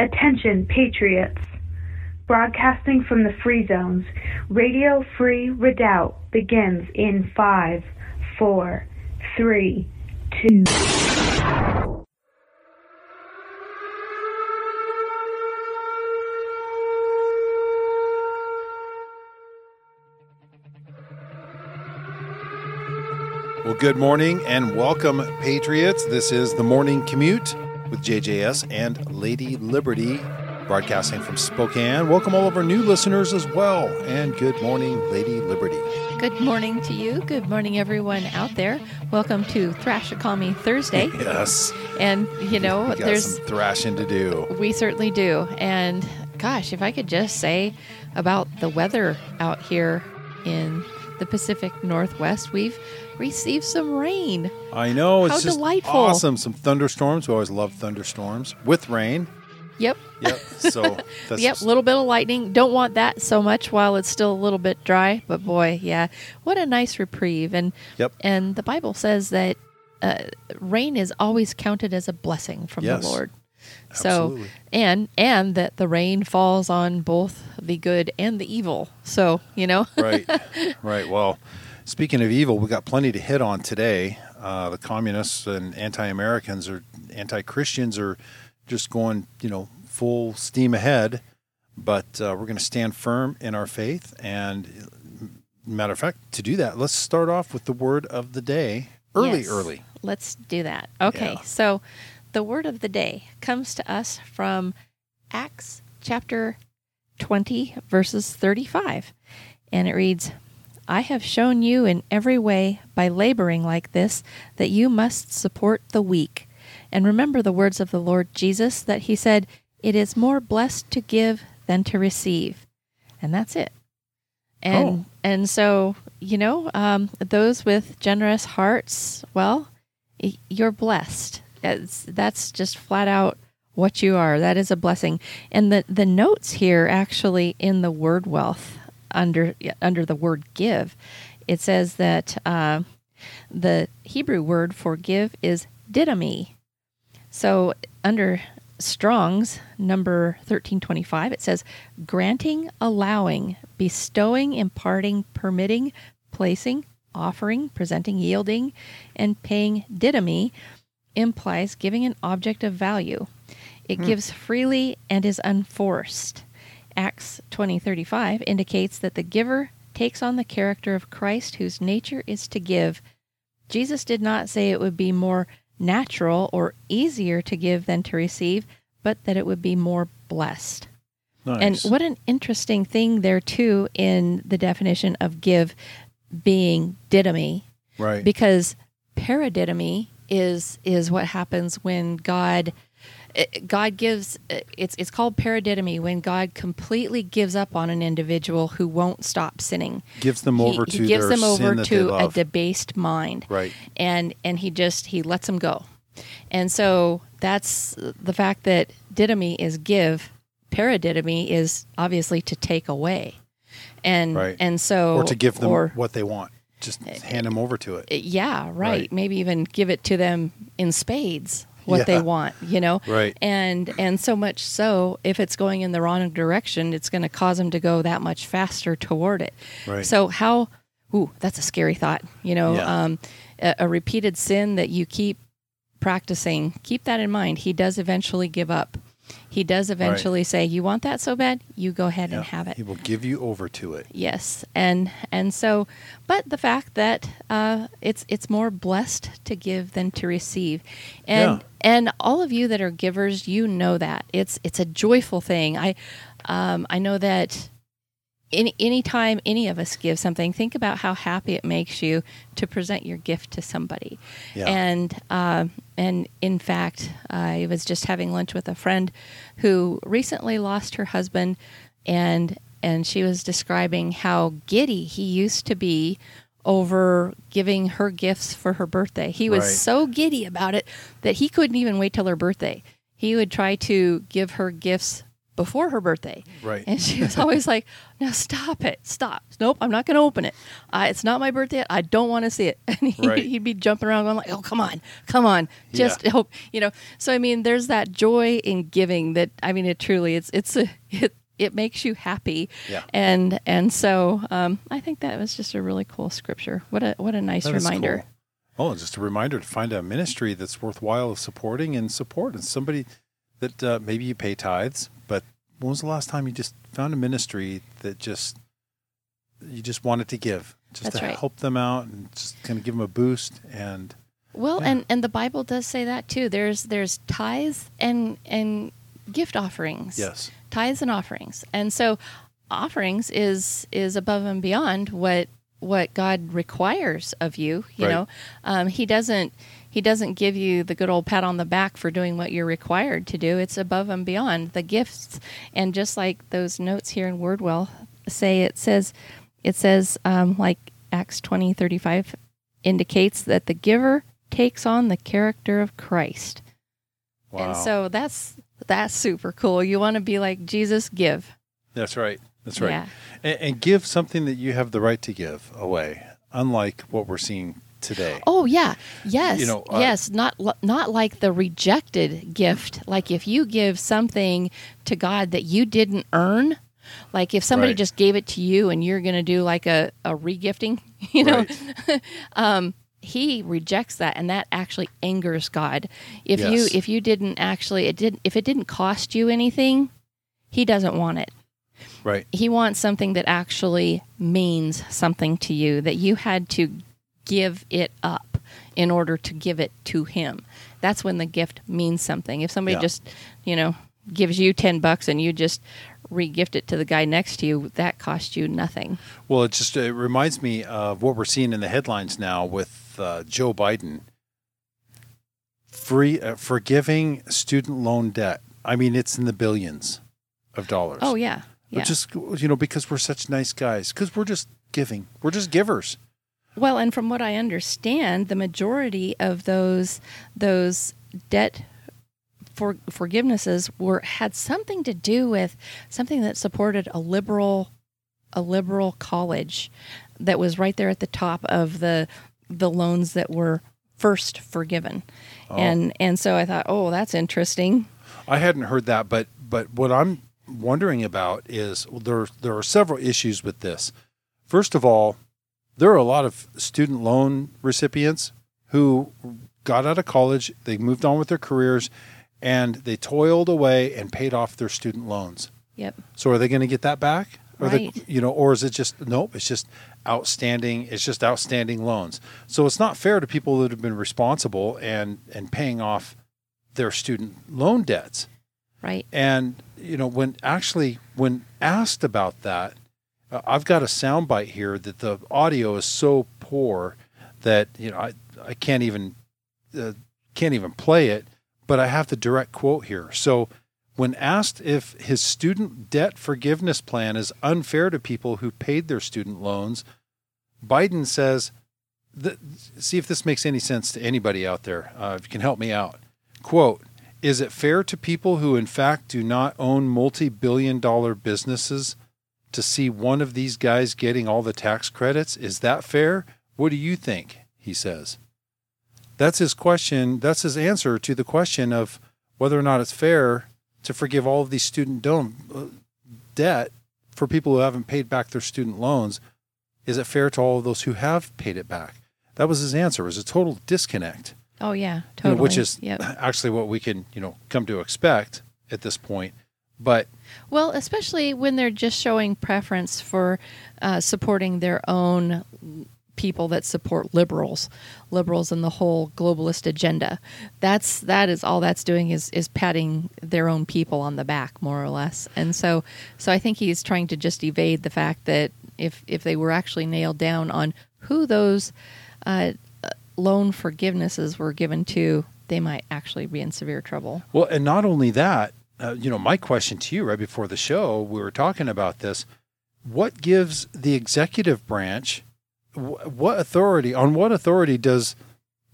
Attention, Patriots! Broadcasting from the Free Zones, Radio Free Redoubt begins in five, four, three, two. Well, good morning and welcome, Patriots. This is the Morning Commute with JJS and Lady Liberty, broadcasting from Spokane. Welcome all of our new listeners as well. And good morning, Lady Liberty. Good morning to you. Good morning, everyone out there. Welcome to Thrash Economy Thursday. Yes. And, you know, there's some thrashing to do. we certainly do. And gosh, if I could just say about the weather out here in the Pacific Northwest, we've received some rain. I know. It's How just delightful. awesome. Some thunderstorms. We always love thunderstorms with rain. Yep. Yep. So that's Yep, a little bit of lightning. Don't want that so much while it's still a little bit dry, but boy, yeah, what a nice reprieve. And Yep. and the Bible says that uh, rain is always counted as a blessing from Yes. the Lord. So and and that the rain falls on both the good and the evil. So you know, right, right. Well, speaking of evil, we got plenty to hit on today. Uh, the communists and anti-Americans or anti-Christians are just going, you know, full steam ahead. But uh, we're going to stand firm in our faith. And matter of fact, to do that, let's start off with the word of the day. Early, Yes. early. Let's do that. Okay, Yeah. so the word of the day comes to us from Acts chapter 20, verses 35. And it reads I have shown you in every way by laboring like this that you must support the weak. And remember the words of the Lord Jesus that he said, It is more blessed to give than to receive. And that's it. And Oh. and so, you know, um, those with generous hearts, well, you're blessed. That's, that's just flat out what you are. That is a blessing. And the, the notes here actually in the word wealth under under the word give, it says that uh, the Hebrew word for give is didomi. So under Strong's number 1325, it says granting, allowing, bestowing, imparting, permitting, placing, offering, presenting, yielding, and paying didomi implies giving an object of value. It hmm. gives freely and is unforced. Acts 20:35 indicates that the giver takes on the character of Christ whose nature is to give. Jesus did not say it would be more natural or easier to give than to receive, but that it would be more blessed. Nice. And what an interesting thing there too in the definition of give being didomi right. because paradidomi is is what happens when God eh, God gives eh, it's it's called paradidomi when God completely gives up on an individual who won't stop sinning. gives them He- over he, to gives their them over to a debased mind right. and and he just he lets them go and so that's the fact that didomi is give paradidomi is obviously to take away and Right. and so Or to give them or, what they want. Just hand them over to it. yeah right. Right. maybe even give it to them in spades what they want you know Right. and and so much so if it's going in the wrong direction it's going to cause them to go that much faster toward it Right. so how ooh that's a scary thought you know Yeah. um, a, a repeated sin that you keep practicing keep that in mind he does eventually give up he does eventually say you want that so bad you go ahead Yeah. and have it He will give you over to it. Yes, and and so, but the fact that uh, it's it's more blessed to give than to receive, and Yeah. and all of you that are givers, you know that it's it's a joyful thing. I um, I know that any anytime any of us give something, think about how happy it makes you to present your gift to somebody. Yeah. And um, and in fact, I was just having lunch with a friend who recently lost her husband, and and she was describing how giddy he used to be over giving her gifts for her birthday. He was Right. so giddy about it that he couldn't even wait till her birthday. He would try to give her gifts before her birthday. Right. And she was always like, "Now stop it, stop. Nope, I'm not going to open it. Uh, it's not my birthday. Yet. I don't want to see it." And he, Right. he'd be jumping around, going like, "Oh, come on, come on, just Yeah. hope." You know. So I mean, there's that joy in giving. That I mean, it truly, it's it's a it it makes you happy. Yeah. And and so um, I think that was just a really cool scripture. What a what a nice That reminder. cool. Oh, just a reminder to find a ministry that's worthwhile of supporting and support, and somebody that uh, maybe you pay tithes, when was the last time you just found a ministry that just you just wanted to give, just That's to right. help them out and just kind of give them a boost and Well, Yeah. and and the Bible does say that too. There's there's tithes and and gift offerings. yes, Tithes and offerings. And so offerings is is above and beyond what what God requires of you, you Right. know. Um, he doesn't he doesn't give you the good old pat on the back for doing what you're required to do. It's above and beyond the gifts. And just like those notes here in Word Wealth say it says it says um, like Acts twenty thirty five indicates that the giver takes on the character of Christ. wow, And so that's that's super cool. You want to be like Jesus give. that's right, that's right, Yeah. and, and give something that you have the right to give away, unlike what we're seeing today. Oh yeah. Yes. You know, uh, yes, not not like the rejected gift. Like if you give something to God that you didn't earn, like if somebody Right. just gave it to you and you're going to do like a a regifting, you know, Right. he rejects that and that actually angers God. If you if you didn't actually it didn't if it didn't cost you anything, he doesn't want it. right, He wants something that actually means something to you that you had to give it up in order to give it to him. That's when the gift means something. If somebody Yeah. just, you know, gives you 10 bucks and you just re-gift it to the guy next to you, that cost you nothing. Well, it just it reminds me of what we're seeing in the headlines now with uh, Joe Biden free uh, forgiving student loan debt. I mean, it's in the billions of dollars. Oh yeah. Yeah. just you know, because we're such nice guys, because we're just giving, we're just givers. Well, and from what I understand, the majority of those those debt for forgivenesses were had something to do with something that supported a liberal a liberal college that was right there at the top of the the loans that were first forgiven. Oh. And and so I thought, "Oh, that's interesting." I hadn't heard that, but but what I'm wondering about is well, there there are several issues with this. First of all, there are a lot of student loan recipients who got out of college, they moved on with their careers, and they toiled away and paid off their student loans. Yep. So are they going to get that back? Or they- Right. you know, or is it just nope? It's just outstanding. It's just outstanding loans. So it's not fair to people that have been responsible and and paying off their student loan debts. Right. And you know, when actually when asked about that, uh, I've got a soundbite here that the audio is so poor that you know I I can't even uh, can't even play it. But I have the direct quote here. So when asked if his student debt forgiveness plan is unfair to people who paid their student loans, Biden says, see if this makes any sense to anybody out there. Uh, if you can help me out. Quote, is it fair to people who, in fact, do not own multi billion dollar businesses to see one of these guys getting all the tax credits? Is that fair? What do you think? He says. That's his question. That's his answer to the question of whether or not it's fair to forgive all of these student uh, debt for people who haven't paid back their student loans. Is it fair to all of those who have paid it back? That was his answer. It was a total disconnect Oh yeah, you know, totally. which is Yep. actually what we can you know come to expect at this point. But Well, especially when they're just showing preference for uh, supporting their own people that support liberals, liberals and the whole globalist agenda. That's that is all that's doing is is patting their own people on the back, more or less. And so, so I think he's trying to just evade the fact that if if they were actually nailed down on who those uh, uh, loan forgivenesses were given to, they might actually be in severe trouble. well, and not only that, uh, you know, my question to you right before the show, we were talking about this. What gives the executive branch wh- what authority? On what authority does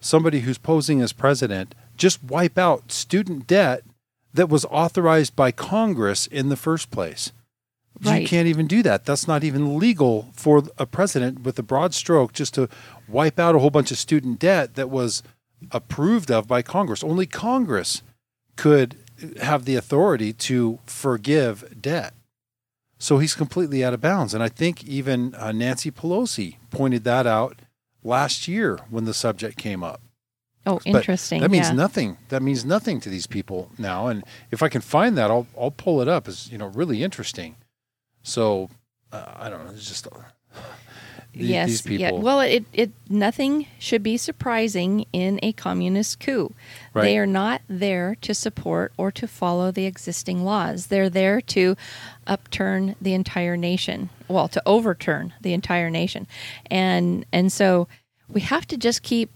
somebody who's posing as president just wipe out student debt that was authorized by Congress in the first place. Right. You can't even do that. That's not even legal for a president with a broad stroke just to wipe out a whole bunch of student debt that was approved of by Congress. Only Congress could have the authority to forgive debt. So he's completely out of bounds. And I think even uh, Nancy Pelosi pointed that out last year when the subject came up. Oh, But interesting. That means yeah. nothing. That means nothing to these people now. And if I can find that, I'll I'll pull it up. It's you know really interesting. So uh, I don't know. It's just these, yes, these people. Yeah. Well, it, it nothing should be surprising in a communist coup. Right. They are not there to support or to follow the existing laws. They're there to upturn the entire nation. Well, to overturn the entire nation, and and so we have to just keep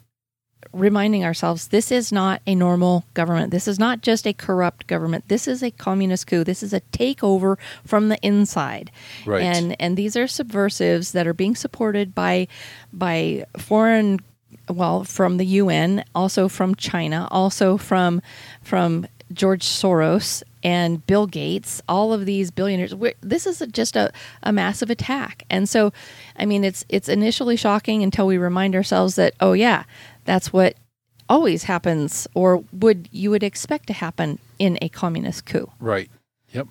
reminding ourselves this is not a normal government. This is not just a corrupt government. This is a communist coup. This is a takeover from the inside. Right. And and these are subversives that are being supported by by foreign well from the UN, also from China, also from from George Soros and Bill Gates, all of these billionaires. This is just a, a massive attack, and so, I mean, it's it's initially shocking until we remind ourselves that oh yeah, that's what always happens, or would you would expect to happen in a communist coup. Right. Yep.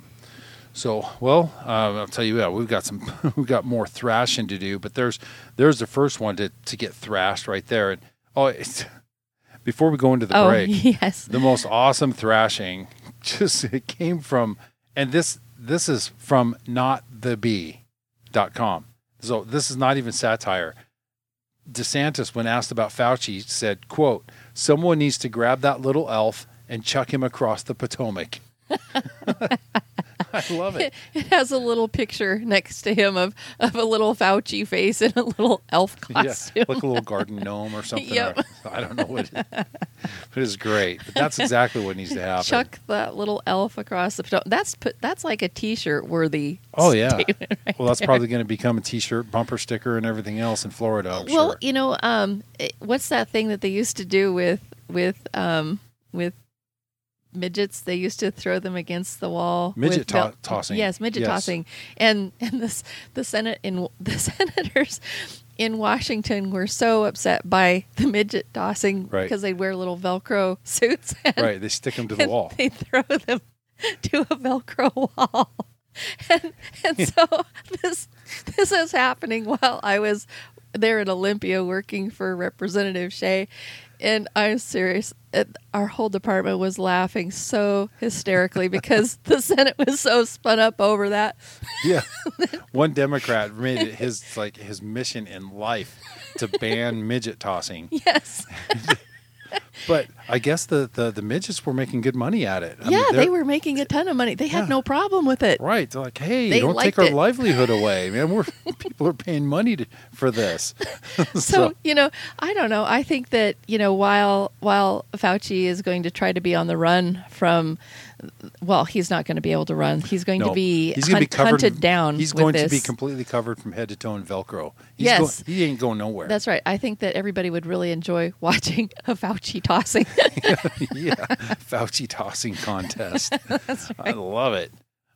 So, well, uh, I'll tell you what, we've got some, we've got more thrashing to do, but there's, there's the first one to, to get thrashed right there. And oh, it's, before we go into the oh break, yes, the most awesome thrashing just it came from, and this, this is from notthebee.com. So this is not even satire. DeSantis, when asked about Fauci, said, quote, someone needs to grab that little elf and chuck him across the Potomac. I love it. it has a little picture next to him of, of a little Fauci face and a little elf costume. Yeah, like a little garden gnome or something. Yep. or- I don't know what it is. But it's great. But that's exactly what needs to happen. Chuck that little elf across the. That's put. That's like a T-shirt worthy. Oh, yeah. right well, that's there. probably going to become a T-shirt, bumper sticker, and everything else in Florida. I'm well, sure. you know, um, it- what's that thing that they used to do with with um with midgets? They used to throw them against the wall. Midget with to- belt- tossing. Yes, midget Yes. tossing, and and this the Senate in the senators in Washington were so upset by the midget tossing Right. because they'd wear little Velcro suits. And, right, they stick them to the wall. They throw them to a Velcro wall. And, and so this this is happening while I was there in Olympia working for Representative Shea. And I'm serious. Our whole department was laughing so hysterically because the Senate was so spun up over that. Yeah, one Democrat made it his like his mission in life to ban midget tossing. Yes. But I guess the, the, the midgets were making good money at it. I yeah, they're- they were making a ton of money. They had Yeah. no problem with it. Right. They're like, hey, They don't take our it. livelihood away, man. We're people are paying money to, for this. so you know i don't know i think that you know while while fauci is going to try to be on the run from well he's not going to be able to run he's going to be, he's hunt- be covered. hunted down He's going to be completely covered from head to toe in Velcro. He's Yes. go- he ain't going nowhere. that's right i think that everybody would really enjoy watching a fauci tossing yeah, Fauci tossing contest. I love it.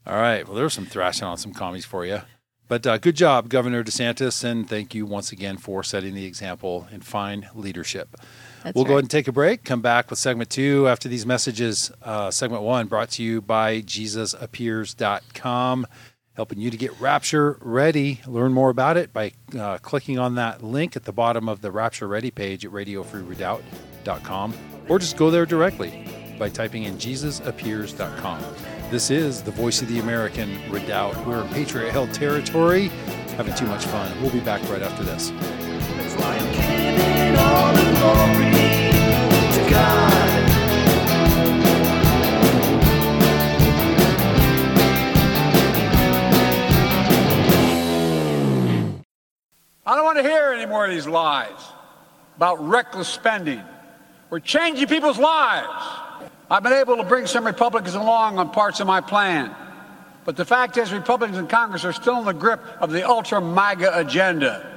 All right. Well, there's some thrashing on some commies for you. But uh, good job, Governor DeSantis, and thank you once again for setting the example and fine leadership. That's we'll go ahead and take a break. Come back with segment two after these messages. Uh, segment one brought to you by JesusAppears.com, helping you to get Rapture ready. Learn more about it by uh, clicking on that link at the bottom of the Rapture Ready page at RadioFreeRedoubt.com, or just go there directly by typing in JesusAppears.com. This is the voice of the American Redoubt. We're in Patriot held territory, having too much fun. We'll be back right after this. That's why I'm giving all the glory to God. I don't want to hear any more of these lies about reckless spending. We're changing people's lives. I've been able to bring some Republicans along on parts of my plan. But the fact is, Republicans in Congress are still in the grip of the ultra MAGA agenda.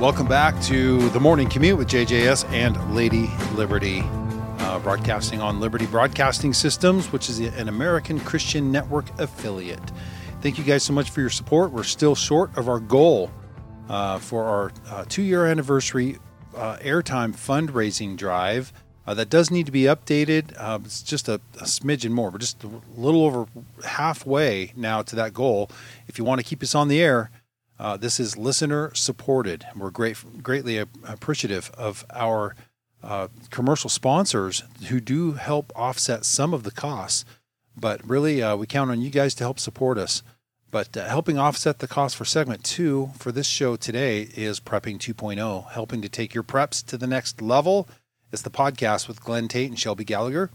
Welcome back to the morning commute with JJS and Lady Liberty, uh, broadcasting on Liberty Broadcasting Systems, which is an American Christian Network affiliate. Thank you guys so much for your support. We're still short of our goal uh, for our uh, two year anniversary uh, airtime fundraising drive. Uh, that does need to be updated. Uh, it's just a, a smidgen more. We're just a little over halfway now to that goal. If you want to keep us on the air, uh, this is listener supported. We're great, greatly appreciative of our uh, commercial sponsors who do help offset some of the costs. But really, uh, we count on you guys to help support us. But uh, helping offset the cost for segment two for this show today is Prepping 2.0, helping to take your preps to the next level. It's the podcast with Glen Tate and Shelby Gallagher.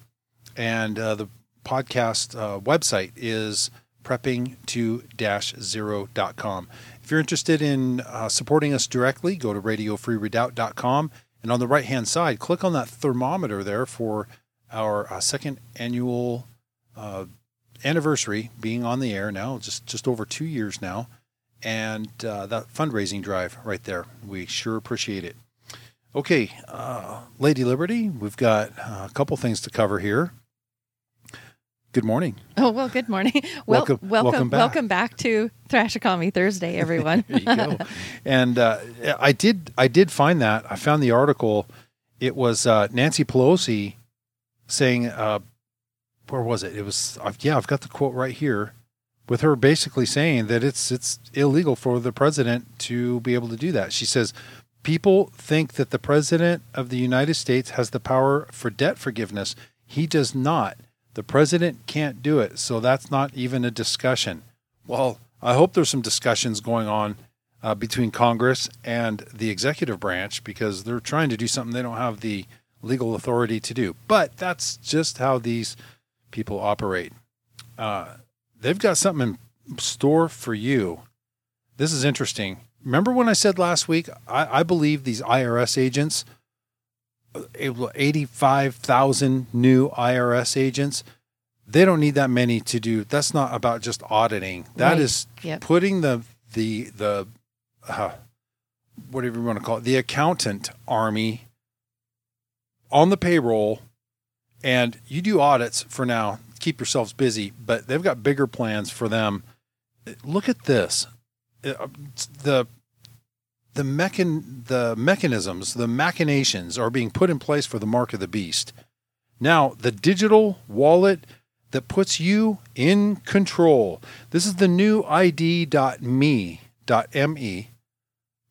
And uh, the podcast uh, website is prepping2-0.com. If you're interested in uh, supporting us directly, go to radiofreeredoubt.com. And on the right hand side, click on that thermometer there for our uh, second annual uh, anniversary being on the air now, just, just over two years now. And uh, that fundraising drive right there. We sure appreciate it. Okay, uh, Lady Liberty, we've got uh, a couple things to cover here. Good morning. Oh well, good morning. Well, Welcome- welcome, welcome welcome back. back, to Thrash Economy Thursday, everyone. there you go. and uh, I did I did find that I found the article. It was uh, Nancy Pelosi saying, uh, where was it? It was uh, yeah, I've got the quote right here, with her basically saying that it's it's illegal for the president to be able to do that. She says. People think that the president of the United States has the power for debt forgiveness. He does not. The president can't do it, so that's not even a discussion. Well, I hope there's some discussions going on uh, between Congress and the executive branch because they're trying to do something they don't have the legal authority to do. But that's just how these people operate. Uh, they've got something in store for you. This is interesting. Remember when I said last week, I, I believe these IRS agents, 85,000 new IRS agents, they don't need that many to do. That's not about just auditing. That Right. is Yep. putting the, the, the, uh, whatever you want to call it, the accountant army on the payroll and you do audits for now. Keep yourselves busy, but they've got bigger plans for them. Look at this. Uh, The the mechan the mechanisms, the machinations are being put in place for the mark of the beast. Now, the digital wallet that puts you in control. This is the new ID.me.me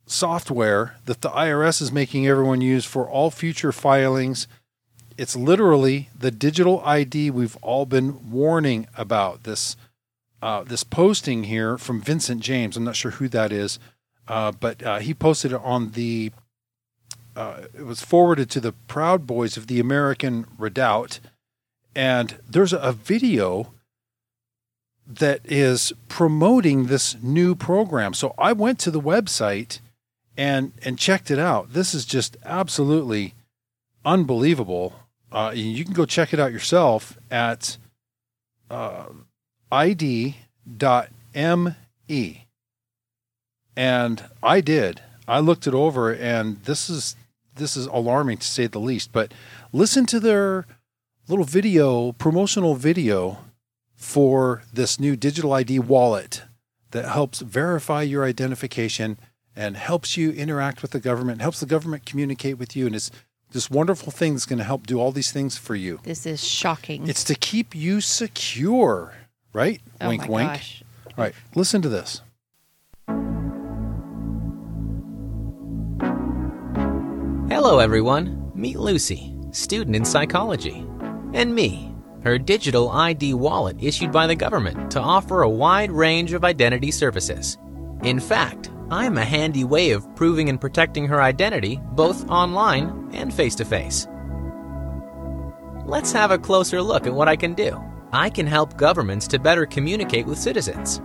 software that the IRS is making everyone use for all future filings. It's literally the digital ID we've all been warning about. This uh, this posting here from Vincent James. I'm not sure who that is, uh, but uh, he posted it on the. Uh, it was forwarded to the Proud Boys of the American Redoubt, and there's a video that is promoting this new program. So I went to the website and and checked it out. This is just absolutely unbelievable. Uh, you can go check it out yourself at uh, id.me. And I did. I looked it over, and this is this is alarming to say the least. But listen to their little video, promotional video for this new digital ID wallet that helps verify your identification and helps you interact with the government, helps the government communicate with you, and it's this wonderful thing that's going to help do all these things for you. this is shocking. It's to keep you secure, right? oh wink, my wink. gosh. All right, listen to this. Hello, everyone. Meet Lucy, student in psychology. And me, her digital ID wallet issued by the government to offer a wide range of identity services. In fact, I'm a handy way of proving and protecting her identity both online and face to face. Let's have a closer look at what I can do. I can help governments to better communicate with citizens.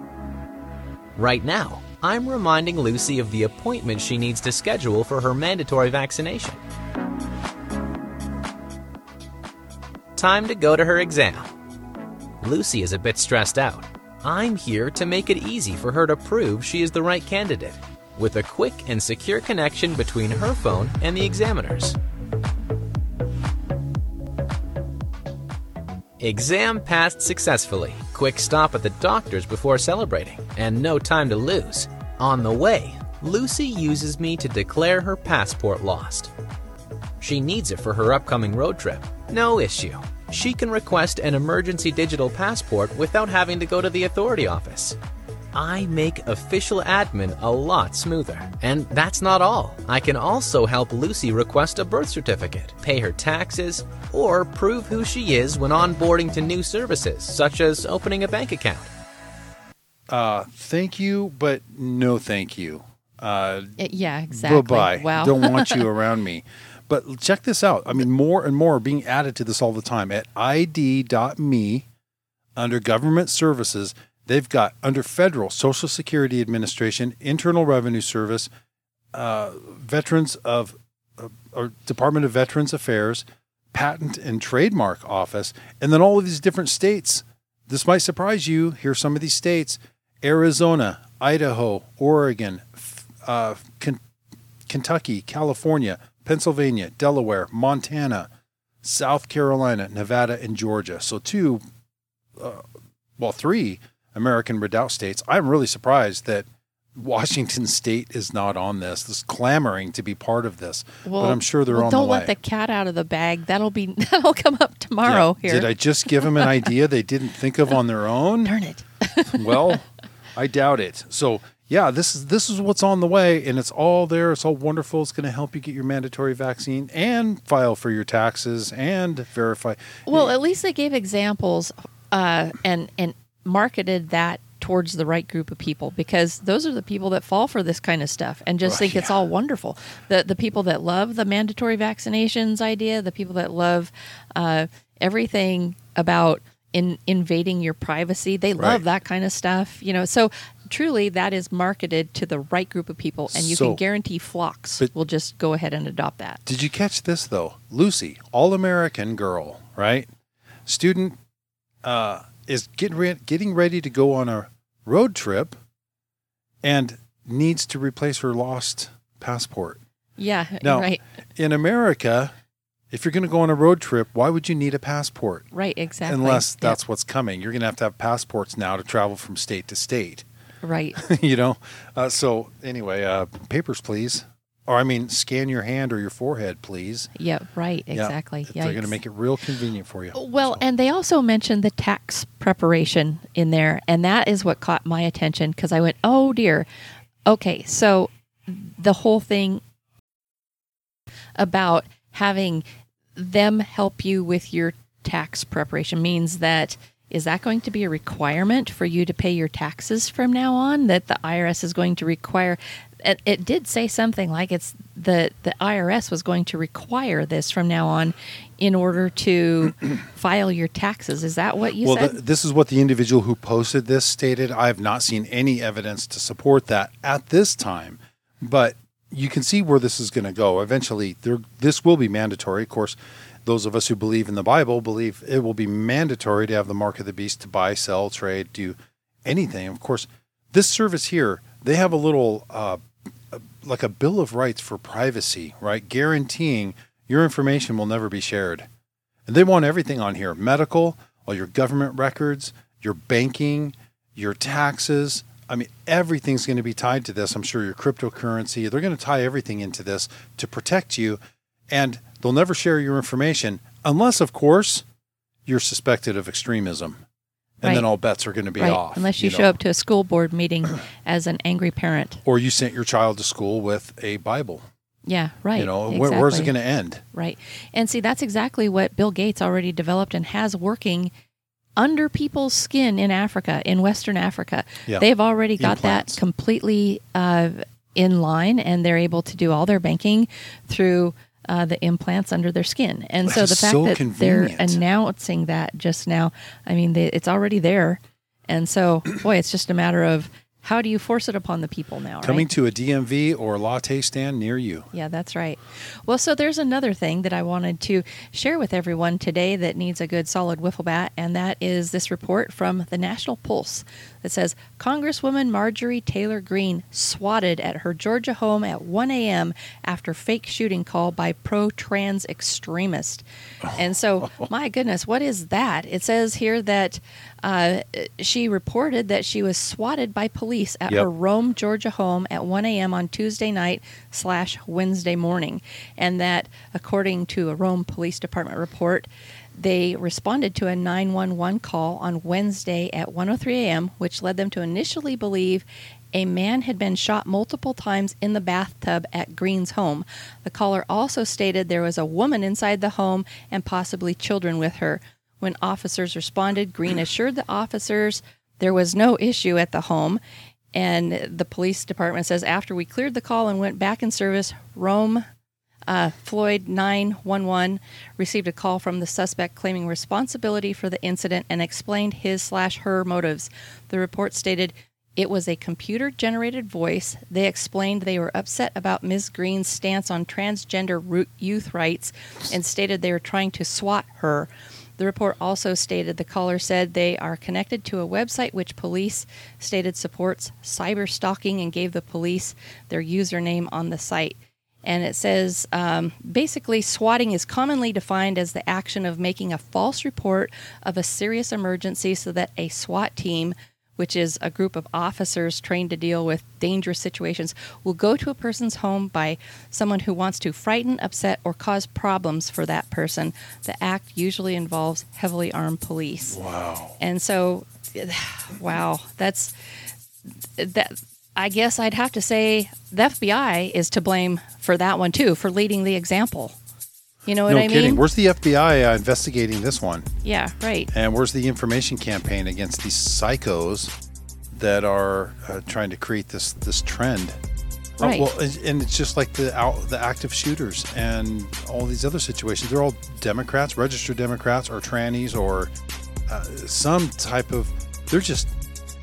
Right now, I'm reminding Lucy of the appointment she needs to schedule for her mandatory vaccination. Time to go to her exam. Lucy is a bit stressed out. I'm here to make it easy for her to prove she is the right candidate, with a quick and secure connection between her phone and the examiner's. Exam passed successfully. Quick stop at the doctor's before celebrating, and no time to lose. On the way, Lucy uses me to declare her passport lost. She needs it for her upcoming road trip. No issue. She can request an emergency digital passport without having to go to the authority office. I make official admin a lot smoother. And that's not all. I can also help Lucy request a birth certificate, pay her taxes, or prove who she is when onboarding to new services, such as opening a bank account. Uh, thank you, but no thank you. Uh, yeah, exactly. Bye bye. Wow. Don't want you around me. But check this out. I mean, more and more are being added to this all the time. At id.me, under government services, they've got under federal Social Security Administration, Internal Revenue Service, uh, Veterans of uh, or Department of Veterans Affairs, Patent and Trademark Office, and then all of these different states. This might surprise you. Here's some of these states: Arizona, Idaho, Oregon, uh, Ken- Kentucky, California, Pennsylvania, Delaware, Montana, South Carolina, Nevada, and Georgia. So two, uh, well, three American redoubt states. I'm really surprised that Washington State is not on this. This clamoring to be part of this, Well, but I'm sure they're on the way. well, on don't the way. let the cat out of the bag. That'll be that'll come up tomorrow Yeah. here. Did I just give them an idea they didn't think of on their own? Darn it. well, I doubt it. So yeah, this is this is what's on the way, and it's all there. It's all wonderful. It's going to help you get your mandatory vaccine and file for your taxes and verify. Well, at least they gave examples uh, and and marketed that towards the right group of people because those are the people that fall for this kind of stuff and just Right, think it's all wonderful. The the people that love the mandatory vaccinations idea, the people that love uh, everything about in invading your privacy, they love that kind of stuff. You know, so truly that is marketed to the right group of people, and you So- can guarantee flocks will just go ahead and adopt that. Did you catch this though? Lucy, all American girl, right? Student uh, is getting re- getting ready to go on a road trip, and needs to replace her lost passport. Yeah, Now, right, in America, if you're going to go on a road trip, why would you need a passport? right, exactly. Unless that's what's coming. You're going to have to have passports now to travel from state to state. right. you know? Uh, so, anyway, uh, papers, please. Or, I mean, scan your hand or your forehead, please. Yeah, right, exactly. Yeah, exactly. They're going to make it real convenient for you. Well, So- and they also mentioned the tax preparation in there, and that is what caught my attention because I went, "Oh dear." Okay, so the whole thing about having them help you with your tax preparation means that is that going to be a requirement for you to pay your taxes from now on that the IRS is going to require it, it did say something like it's the the IRS was going to require this from now on in order to file your taxes is that what you well, said th- this is what the individual who posted this stated. I have not seen any evidence to support that at this time, but you can see where this is going to go. Eventually, there, this will be mandatory. Of course, those of us who believe in the Bible believe it will be mandatory to have the mark of the beast to buy, sell, trade, do anything. Of course, this service here, they have a little, uh, like a bill of rights for privacy, right? Guaranteeing your information will never be shared. And they want everything on here medical, all your government records, your banking, your taxes. I mean, everything's going to be tied to this. I'm sure your cryptocurrency. They're going to tie everything into this to protect you. And they'll never share your information unless, of course, you're suspected of extremism. And then all bets are going to be right off. unless you, know. show up to a school board meeting as an angry parent Or you sent your child to school with a Bible. Yeah, right. You know, where, where's it going to end? Right. And see, that's exactly what Bill Gates already developed and has working under people's skin in Africa, in Western Africa. Yeah. They've already got Implants. that completely uh, in line and they're able to do all their banking through. Uh, the implants under their skin, and so the fact so that convenient. they're announcing that just now, I mean, they, it's already there, and so boy, it's just a matter of how do you force it upon the people now? Coming right? to a DMV or latte stand near you. Yeah, that's right. Well, so there's another thing that I wanted to share with everyone today that needs a good solid wiffle bat, and that is this report from the National Pulse that says Congresswoman Marjorie Taylor Greene swatted at her Georgia home at 1 a.m. after fake shooting call by pro trans extremist. And so, my goodness, what is that? It says here that uh, she reported that she was swatted by police at Yep. her Rome, Georgia home at 1 a.m. on Tuesday night slash Wednesday morning. And that, according to a Rome Police Department report, they responded to a 911 call on Wednesday at 1:03 a.m., which led them to initially believe a man had been shot multiple times in the bathtub at Greene's home. The caller also stated there was a woman inside the home and possibly children with her. When officers responded, Green assured the officers there was no issue at the home. And the police department says after we cleared the call and went back in service, Rome uh, Floyd 911 received a call from the suspect claiming responsibility for the incident and explained his slash her motives. The report stated it was a computer generated voice. They explained they were upset about Ms. Greene's stance on transgender youth rights and stated they were trying to swat her. The report also stated the caller said they are connected to a website which police stated supports cyber stalking and gave the police their username on the site. And it says um, basically, swatting is commonly defined as the action of making a false report of a serious emergency so that a SWAT team, which is a group of officers trained to deal with dangerous situations, will go to a person's home by someone who wants to frighten, upset, or cause problems for that person. The act usually involves heavily armed police. Wow. And so, wow, that's that. I guess I'd have to say the FBI is to blame for that one too, for leading the example. You know what no I kidding. mean? Where's the FBI uh, investigating this one? yeah, right. And where's the information campaign against these psychos that are uh, trying to create this this trend? Uh, Right. well, and and it's just like the out, the active shooters and all these other situations. They're all Democrats, registered Democrats, or trannies, or uh, some type of. They're just.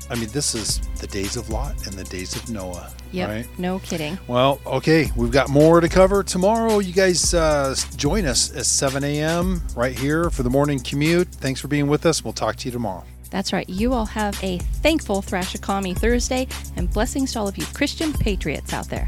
I mean, this is the days of Lot and the days of Noah. Yep. Right. No kidding. Well, okay, we've got more to cover tomorrow. You guys uh, join us at 7 a.m. right here for the morning commute. Thanks for being with us. We'll talk to you tomorrow. That's right. You all have a thankful Thrashakami Thursday and blessings to all of you Christian patriots out there.